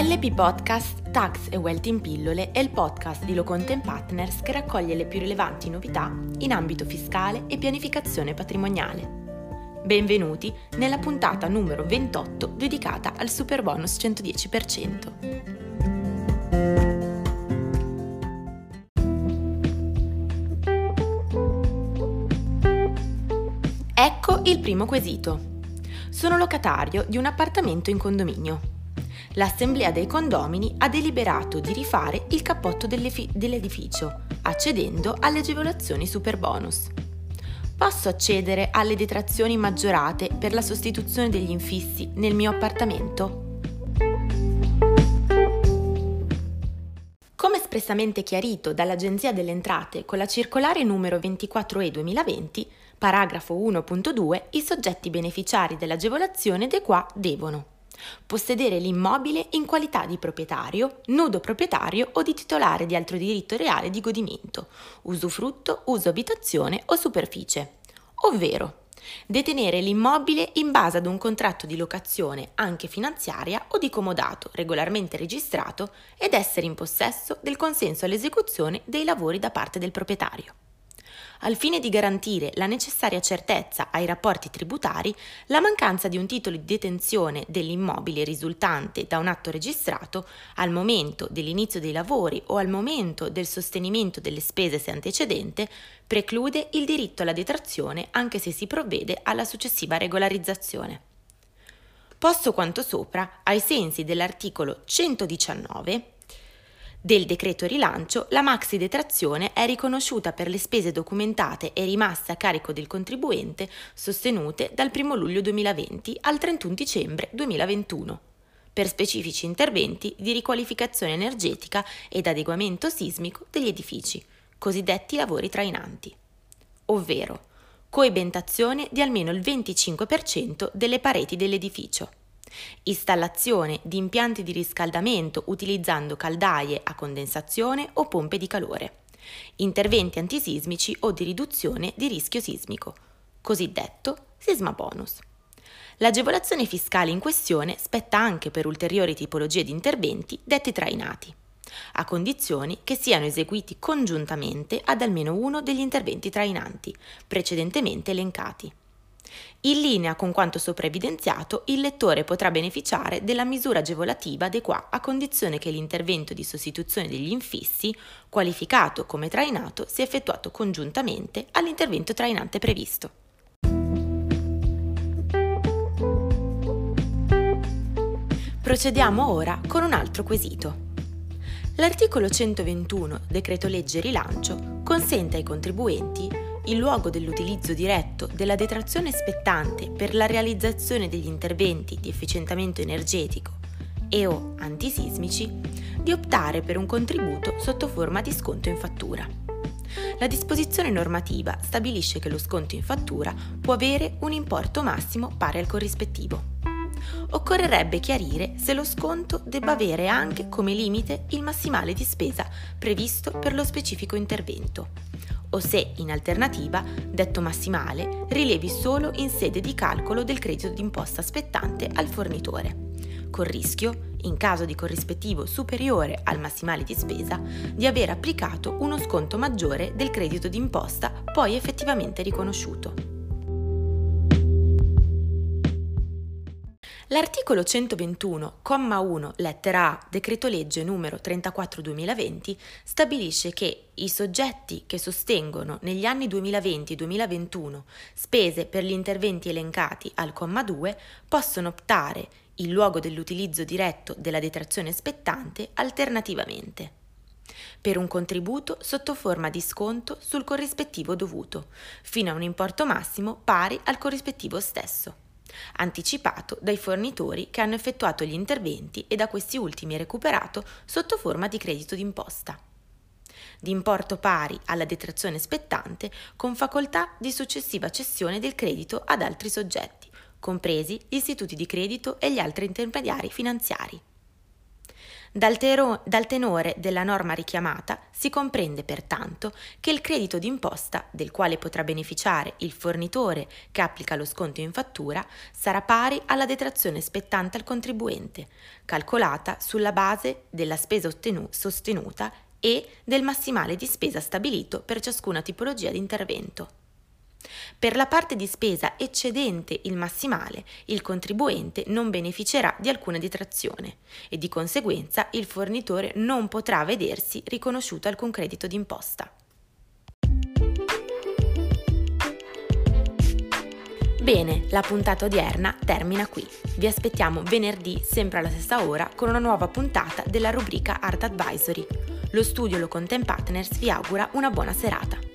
LP Podcast Tax e Wealth in pillole è il podcast di Loconte Partners che raccoglie le più rilevanti novità in ambito fiscale e pianificazione patrimoniale. Benvenuti nella puntata numero 28 dedicata al super bonus 110%. Ecco il primo quesito. Sono locatario di un appartamento in condominio l'Assemblea dei condomini ha deliberato di rifare il cappotto dell'edificio, accedendo alle agevolazioni super bonus. Posso accedere alle detrazioni maggiorate per la sostituzione degli infissi nel mio appartamento? Come espressamente chiarito dall'Agenzia delle Entrate con la circolare numero 24E 2020, paragrafo 1.2, i soggetti beneficiari dell'agevolazione de qua devono possedere l'immobile in qualità di proprietario, nudo proprietario o di titolare di altro diritto reale di godimento, usufrutto, uso abitazione o superficie, ovvero detenere l'immobile in base ad un contratto di locazione anche finanziaria o di comodato regolarmente registrato ed essere in possesso del consenso all'esecuzione dei lavori da parte del proprietario. Al fine di garantire la necessaria certezza ai rapporti tributari, la mancanza di un titolo di detenzione dell'immobile risultante da un atto registrato al momento dell'inizio dei lavori o al momento del sostenimento delle spese se antecedente preclude il diritto alla detrazione anche se si provvede alla successiva regolarizzazione. Posto quanto sopra, ai sensi dell'articolo 119, del decreto rilancio, la maxi detrazione è riconosciuta per le spese documentate e rimaste a carico del contribuente sostenute dal 1 luglio 2020 al 31 dicembre 2021 per specifici interventi di riqualificazione energetica ed adeguamento sismico degli edifici, cosiddetti lavori trainanti, ovvero coibentazione di almeno il 25% delle pareti dell'edificio Installazione di impianti di riscaldamento utilizzando caldaie a condensazione o pompe di calore. Interventi antisismici o di riduzione di rischio sismico, cosiddetto sisma bonus. L'agevolazione fiscale in questione spetta anche per ulteriori tipologie di interventi detti trainati, a condizioni che siano eseguiti congiuntamente ad almeno uno degli interventi trainanti, precedentemente elencati. In linea con quanto sopra evidenziato, il lettore potrà beneficiare della misura agevolativa de qua a condizione che l'intervento di sostituzione degli infissi, qualificato come trainato, sia effettuato congiuntamente all'intervento trainante previsto. Procediamo ora con un altro quesito. L'articolo 121, decreto legge rilancio, consente ai contribuenti in luogo dell'utilizzo diretto della detrazione spettante per la realizzazione degli interventi di efficientamento energetico e o antisismici, di optare per un contributo sotto forma di sconto in fattura. La disposizione normativa stabilisce che lo sconto in fattura può avere un importo massimo pari al corrispettivo. Occorrerebbe chiarire se lo sconto debba avere anche come limite il massimale di spesa previsto per lo specifico intervento, o se, in alternativa, detto massimale, rilevi solo in sede di calcolo del credito d'imposta spettante al fornitore, col rischio, in caso di corrispettivo superiore al massimale di spesa, di aver applicato uno sconto maggiore del credito d'imposta poi effettivamente riconosciuto. L'articolo 121, comma 1, lettera A, decreto legge numero 34-2020, stabilisce che i soggetti che sostengono negli anni 2020-2021 spese per gli interventi elencati al comma 2 possono optare, in luogo dell'utilizzo diretto della detrazione spettante, alternativamente per un contributo sotto forma di sconto sul corrispettivo dovuto, fino a un importo massimo pari al corrispettivo stesso anticipato dai fornitori che hanno effettuato gli interventi e da questi ultimi recuperato sotto forma di credito d'imposta. Di importo pari alla detrazione spettante con facoltà di successiva cessione del credito ad altri soggetti, compresi gli istituti di credito e gli altri intermediari finanziari. Dal, tero- dal, tenore della norma richiamata si comprende pertanto che il credito d'imposta, del quale potrà beneficiare il fornitore che applica lo sconto in fattura, sarà pari alla detrazione spettante al contribuente, calcolata sulla base della spesa ottenu- sostenuta e del massimale di spesa stabilito per ciascuna tipologia di intervento. Per la parte di spesa eccedente il massimale, il contribuente non beneficerà di alcuna detrazione e di conseguenza il fornitore non potrà vedersi riconosciuto alcun credito d'imposta. Bene, la puntata odierna termina qui. Vi aspettiamo venerdì, sempre alla stessa ora, con una nuova puntata della rubrica Art Advisory. Lo studio Lo Content Partners vi augura una buona serata.